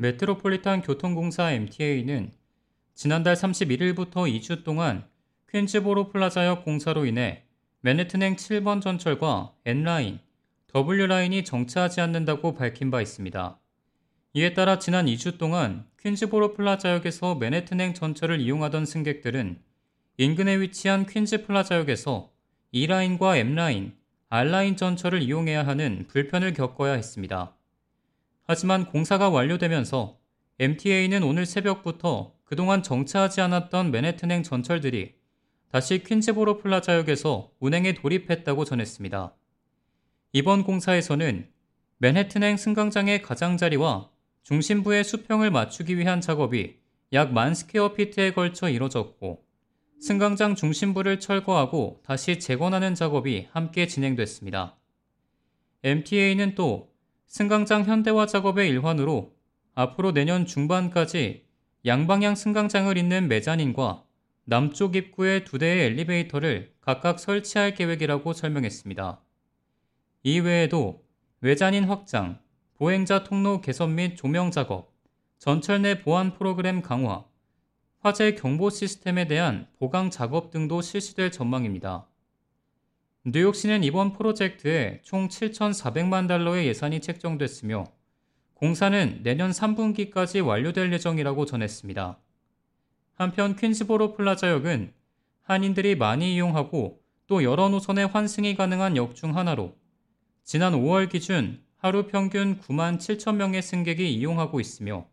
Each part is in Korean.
메트로폴리탄 교통공사 MTA는 지난달 31일부터 2주 동안 퀸즈보로 플라자역 공사로 인해 맨해튼행 7번 전철과 N라인, W라인이 정차하지 않는다고 밝힌 바 있습니다. 이에 따라 지난 2주 동안 퀸즈보로 플라자역에서 맨해튼행 전철을 이용하던 승객들은 인근에 위치한 퀸즈 플라자역에서 E라인과 M라인, R라인 전철을 이용해야 하는 불편을 겪어야 했습니다. 하지만 공사가 완료되면서 MTA는 오늘 새벽부터 그동안 정차하지 않았던 맨해튼행 전철들이 다시 퀸즈보로 플라자역에서 운행에 돌입했다고 전했습니다. 이번 공사에서는 맨해튼행 승강장의 가장자리와 중심부의 수평을 맞추기 위한 작업이 약 만 square feet에 걸쳐 이뤄졌고 승강장 중심부를 철거하고 다시 재건하는 작업이 함께 진행됐습니다. MTA는 또 승강장 현대화 작업의 일환으로 앞으로 내년 중반까지 양방향 승강장을 잇는 메자닌과 남쪽 입구에 두 대의 엘리베이터를 각각 설치할 계획이라고 설명했습니다. 이외에도 외자닌 확장, 보행자 통로 개선 및 조명 작업, 전철 내 보안 프로그램 강화, 화재 경보 시스템에 대한 보강 작업 등도 실시될 전망입니다. 뉴욕시는 이번 프로젝트에 총 7,400만 달러의 예산이 책정됐으며 공사는 내년 3분기까지 완료될 예정이라고 전했습니다. 한편 퀸즈보로 플라자역은 한인들이 많이 이용하고 또 여러 노선의 환승이 가능한 역 중 하나로 지난 5월 기준 하루 평균 9만 7천 명의 승객이 이용하고 있으며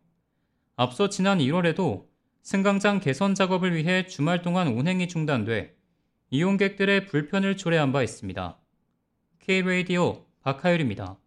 앞서 지난 1월에도 승강장 개선 작업을 위해 주말 동안 운행이 중단돼 이용객들의 불편을 초래한 바 있습니다. K-Radio 박하율입니다.